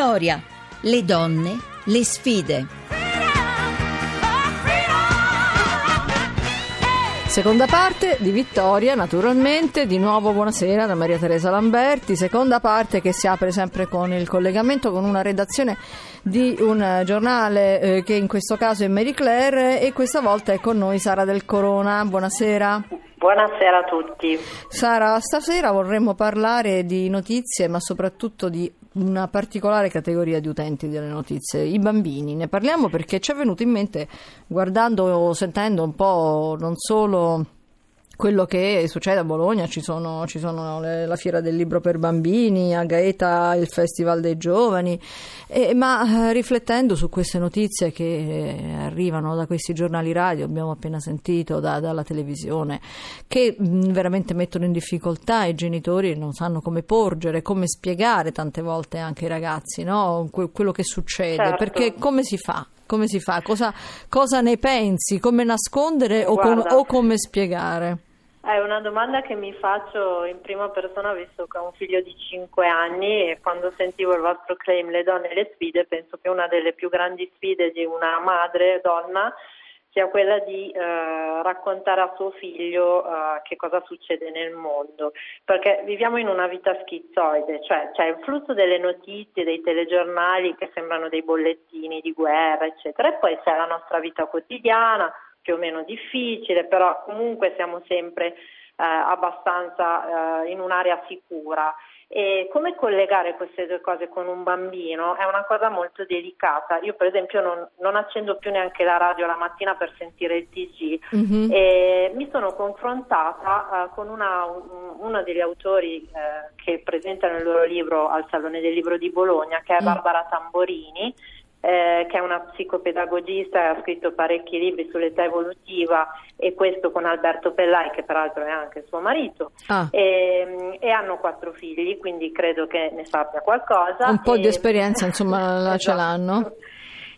Vittoria, le donne, le sfide. Seconda parte di Vittoria, naturalmente, di nuovo buonasera da Maria Teresa Lamberti, seconda parte che si apre sempre con il collegamento con una redazione di un giornale eh, che in questo caso è Mary Claire e questa volta è con noi Sara del Corona. Buonasera. Buonasera a tutti. Sara, stasera vorremmo parlare di notizie, ma soprattutto di una particolare categoria di utenti delle notizie, i bambini. Ne parliamo perché ci è venuto in mente, guardando o sentendo un po' non solo quello che succede a Bologna, ci sono, ci sono le, la fiera del libro per bambini, a Gaeta il Festival dei Giovani, eh, ma eh, riflettendo su queste notizie che eh, arrivano da questi giornali radio, abbiamo appena sentito da, dalla televisione, che mh, veramente mettono in difficoltà i genitori, non sanno come porgere, come spiegare tante volte anche ai ragazzi no? que- quello che succede, Certo. perché come si fa? Come si fa? Cosa, cosa ne pensi? Come nascondere o, com- o come spiegare? È una domanda che mi faccio in prima persona visto che ho un figlio di 5 anni e quando sentivo il vostro claim Le donne e le sfide penso che una delle più grandi sfide di una madre donna sia quella di eh, raccontare a suo figlio eh, che cosa succede nel mondo, perché viviamo in una vita schizzoide, cioè c'è il flusso delle notizie, dei telegiornali che sembrano dei bollettini di guerra, eccetera, e poi c'è la nostra vita quotidiana, più o meno difficile, però comunque siamo sempre eh, abbastanza eh, in un'area sicura. E come collegare queste due cose con un bambino è una cosa molto delicata. Io per esempio non, non accendo più neanche la radio la mattina per sentire il TG Mhm. e mi sono confrontata eh, con una- un- uno degli autori eh, che presentano il loro libro al Salone del Libro di Bologna, che è Mm. Barbara Tamborini, eh, che è una psicopedagogista e ha scritto parecchi libri sull'età evolutiva e questo con Alberto Pellai, che peraltro è anche suo marito. Ah. E, e hanno quattro figli, quindi credo che ne sappia qualcosa. Un po' E- di esperienza, insomma, la- ce Esatto. l'hanno.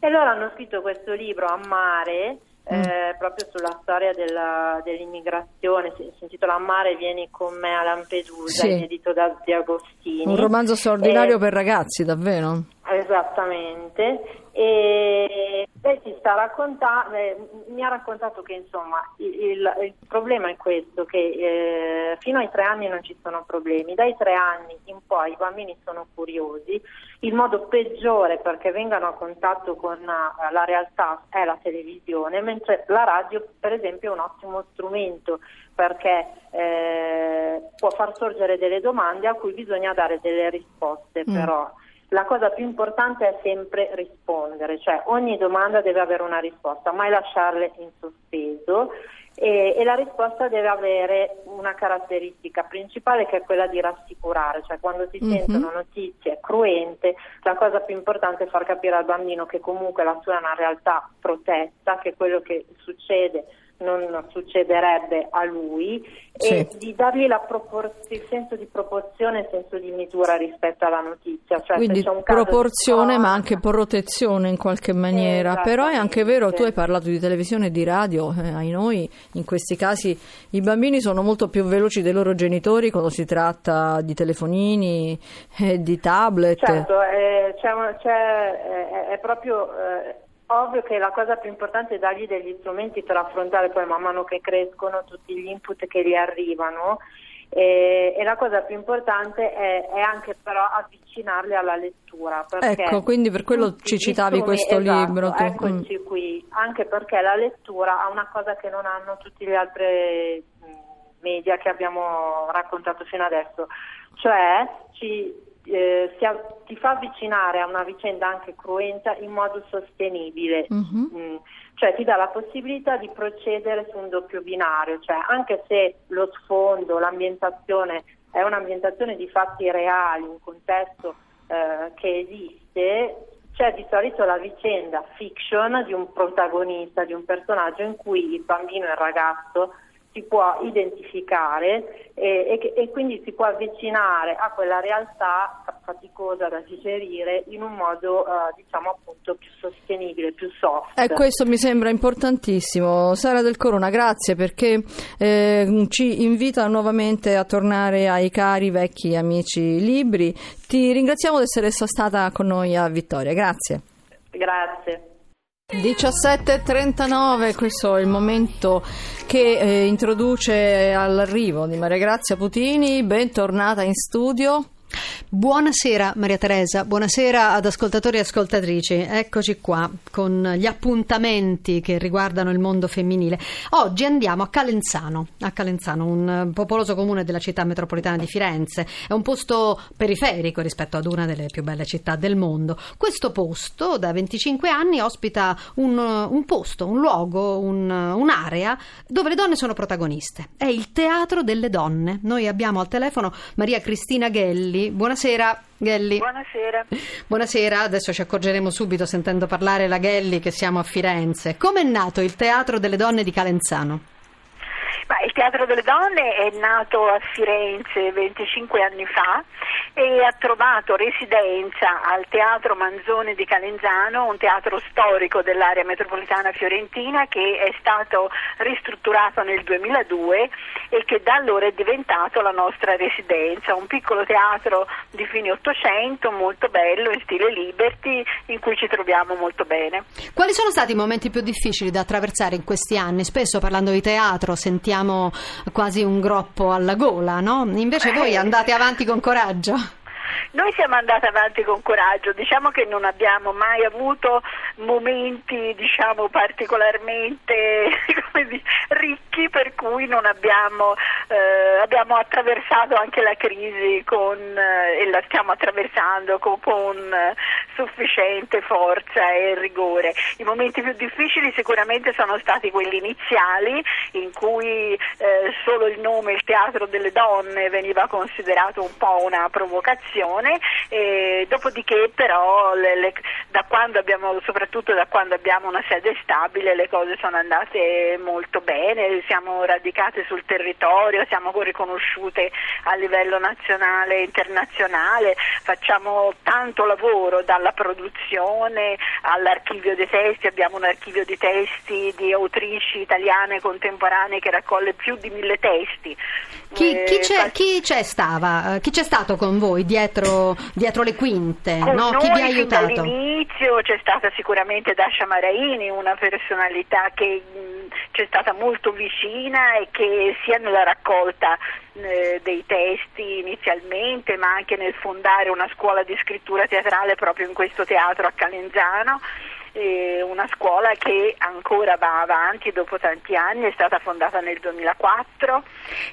E allora hanno scritto questo libro a mare, Mm. eh, proprio sulla storia della- dell'immigrazione, si, si intitola mare vieni con me a Lampedusa, Sì. edito da Di Agostini. Un romanzo straordinario E- per ragazzi, davvero. Esattamente, e lei si sta raccontando, eh, mi ha raccontato che insomma il, il- il problema è questo, che eh, fino ai tre anni non ci sono problemi, dai tre anni in poi i bambini sono curiosi, il modo peggiore perché vengano a contatto con eh, la realtà è la televisione, mentre la radio per esempio è un ottimo strumento perché eh, può far sorgere delle domande a cui bisogna dare delle risposte Mm. però. La cosa più importante è sempre rispondere, cioè ogni domanda deve avere una risposta, mai lasciarle in sospeso e, e la risposta deve avere una caratteristica principale che è quella di rassicurare, cioè quando si Mhm. sentono notizie cruente la cosa più importante è far capire al bambino che comunque la sua è una realtà protetta, che quello che succede non succederebbe a lui e Sì. di dargli la propor- il senso di proporzione e senso di misura rispetto alla notizia. Cioè, Quindi caso di proporzione ma anche protezione in qualche maniera. Però è anche vero, tu hai parlato di televisione e di radio, eh, ai noi in questi casi i bambini sono molto più veloci dei loro genitori quando si tratta di telefonini, eh, di tablet. Certo, eh, c'è c'è- eh, è proprio eh, ovvio che la cosa più importante è dargli degli strumenti per affrontare poi man mano che crescono tutti gli input che gli arrivano e, e la cosa più importante è, è anche però avvicinarli alla lettura. perché Ecco, quindi per quello ci citavi strumenti- questo esatto, libro, tu. Eccoci qui, anche perché la lettura ha una cosa che non hanno tutti gli altri mh, media che abbiamo raccontato fino adesso, cioè ci, eh, si ti fa avvicinare a una vicenda anche cruenta in modo sostenibile. Mhm. Mm, cioè ti dà la possibilità di procedere su un doppio binario, cioè anche se lo sfondo, l'ambientazione è un'ambientazione di fatti reali, un contesto eh, che esiste, c'è di solito la vicenda fiction di un protagonista, di un personaggio in cui il bambino e il ragazzo si può identificare e, e, e, quindi si può avvicinare a quella realtà faticosa da digerire in un modo eh, diciamo appunto più sostenibile, più soft. E questo mi sembra importantissimo. Sara del Corona, grazie perché eh, ci invita nuovamente a tornare ai cari vecchi amici libri. Ti ringraziamo di essere stata con noi a Vittoria, grazie. Grazie. 17.39, questo è il momento che eh, introduce all'arrivo di Maria Grazia Putini, bentornata in studio. Buonasera Maria Teresa, buonasera ad ascoltatori e ascoltatrici. Eccoci qua con gli appuntamenti che riguardano il mondo femminile. Oggi andiamo a Calenzano, a Calenzano, un popoloso comune della città metropolitana di Firenze. È un posto periferico rispetto ad una delle più belle città del mondo. Questo posto da 25 anni ospita un, un posto, un luogo, un, un'area dove le donne sono protagoniste. È il Teatro delle Donne. Noi abbiamo al telefono Maria Cristina Ghelli Buonasera. Ghelli. Buonasera. Buonasera, adesso ci accorgeremo subito sentendo parlare la Ghelli che siamo a Firenze. Come è nato il Teatro delle Donne di Calenzano? Ma il Teatro delle Donne è nato a Firenze 25 anni fa e ha trovato residenza al Teatro Manzone di Calenzano, un teatro storico dell'area metropolitana fiorentina che è stato ristrutturato nel 2002 e che da allora è diventato la nostra residenza, un piccolo teatro di fine Ottocento molto bello in stile Liberty in cui ci troviamo molto bene. Quali sono stati i momenti più difficili da attraversare in questi anni? Spesso parlando di teatro sentiamo abbiamo quasi un groppo alla gola, no? Invece voi andate avanti con coraggio. Noi siamo andati avanti con coraggio, diciamo che non abbiamo mai avuto momenti diciamo, particolarmente dire, ricchi per cui abbiamo, eh, abbiamo, attraversato anche la crisi con, eh, e la stiamo attraversando con, con eh, sufficiente forza e rigore. I momenti più difficili sicuramente sono stati quelli iniziali in cui eh, solo il nome il teatro delle donne veniva considerato un po' una provocazione, dopodiché però le, le, da abbiamo, soprattutto da quando abbiamo una sede stabile le cose sono andate molto bene, siamo radicate sul territorio, siamo riconosciute a livello nazionale e internazionale, facciamo tanto lavoro dalla alla produzione, all'archivio dei testi, abbiamo un archivio di testi di autrici italiane contemporanee che raccoglie più di mille testi. Chi, chi, c'è, chi c'è, stava, chi c'è stato con voi dietro, dietro le quinte? No? Chi vi ha aiutato? All'inizio c'è stata sicuramente Dascia Maraini, una personalità che c'è stata molto vicina e che sia nella raccolta eh, dei testi inizialmente, ma anche nel fondare una scuola di scrittura teatrale proprio in questo teatro a Calenzano eh, una scuola che ancora va avanti dopo tanti anni, è stata fondata nel 2004,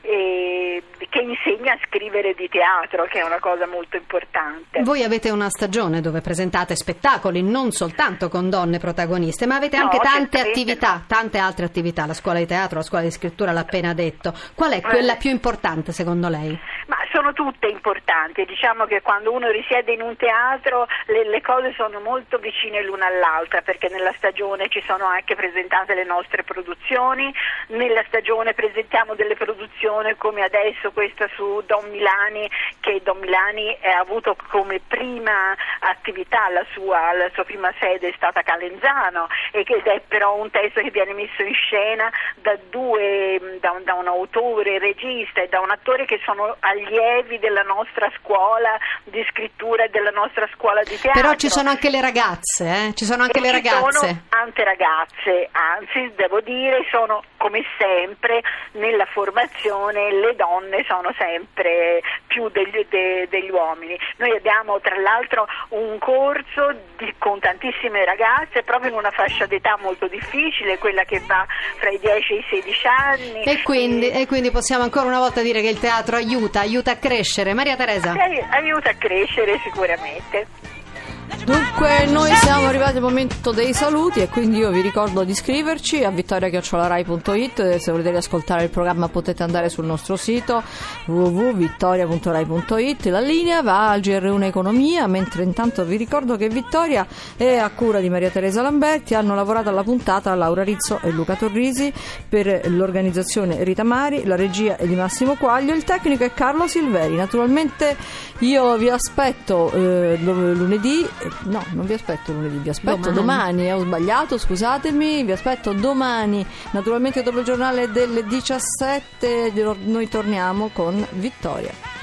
eh, che insegna a scrivere di teatro, che è una cosa molto importante. Voi avete una stagione dove presentate spettacoli non soltanto con donne protagoniste, ma avete anche no, tante attività, tante altre attività, la scuola di teatro, la scuola di scrittura l'ha appena detto. Qual è quella più importante secondo lei? Sono tutte importanti, diciamo che quando uno risiede in un teatro le, le cose sono molto vicine l'una all'altra perché nella stagione ci sono anche presentate le nostre produzioni, nella stagione presentiamo delle produzioni come adesso questa su Don Milani che Don Milani ha avuto come prima attività, la sua, la sua prima sede è stata Calenzano ed è però un testo che viene messo in scena da, due, da, un, da un autore, regista e da un attore che sono allievi della nostra scuola di scrittura e della nostra scuola di teatro. Però ci sono anche le ragazze, eh? ci sono anche anche le ragazze? Sono tante ragazze, anzi devo dire sono come sempre nella formazione le donne sono sempre più degli, de, degli uomini. Noi abbiamo tra l'altro un corso di, con tantissime ragazze proprio in una fascia d'età molto difficile, quella che va fra i 10 e i 16 anni. E quindi, e... e quindi possiamo ancora una volta dire che il teatro aiuta, aiuta a crescere. Maria Teresa? Aiuta a crescere sicuramente. Dunque, noi siamo arrivati al momento dei saluti e quindi io vi ricordo di iscriverci a vittoriachiocciolarai.it. Se volete riascoltare il programma potete andare sul nostro sito www.vittoria.rai.it. La linea va al GR1 Economia, mentre intanto vi ricordo che Vittoria è a cura di Maria Teresa Lamberti. Hanno lavorato alla puntata Laura Rizzo e Luca Torrisi per l'organizzazione Rita Mari, la regia è di Massimo Quaglio, il tecnico è Carlo Silveri. Naturalmente io vi aspetto eh, lunedì no, non vi aspetto lunedì, vi aspetto domani. domani, ho sbagliato, scusatemi, vi aspetto domani, naturalmente dopo il giornale delle 17 noi torniamo con Vittoria.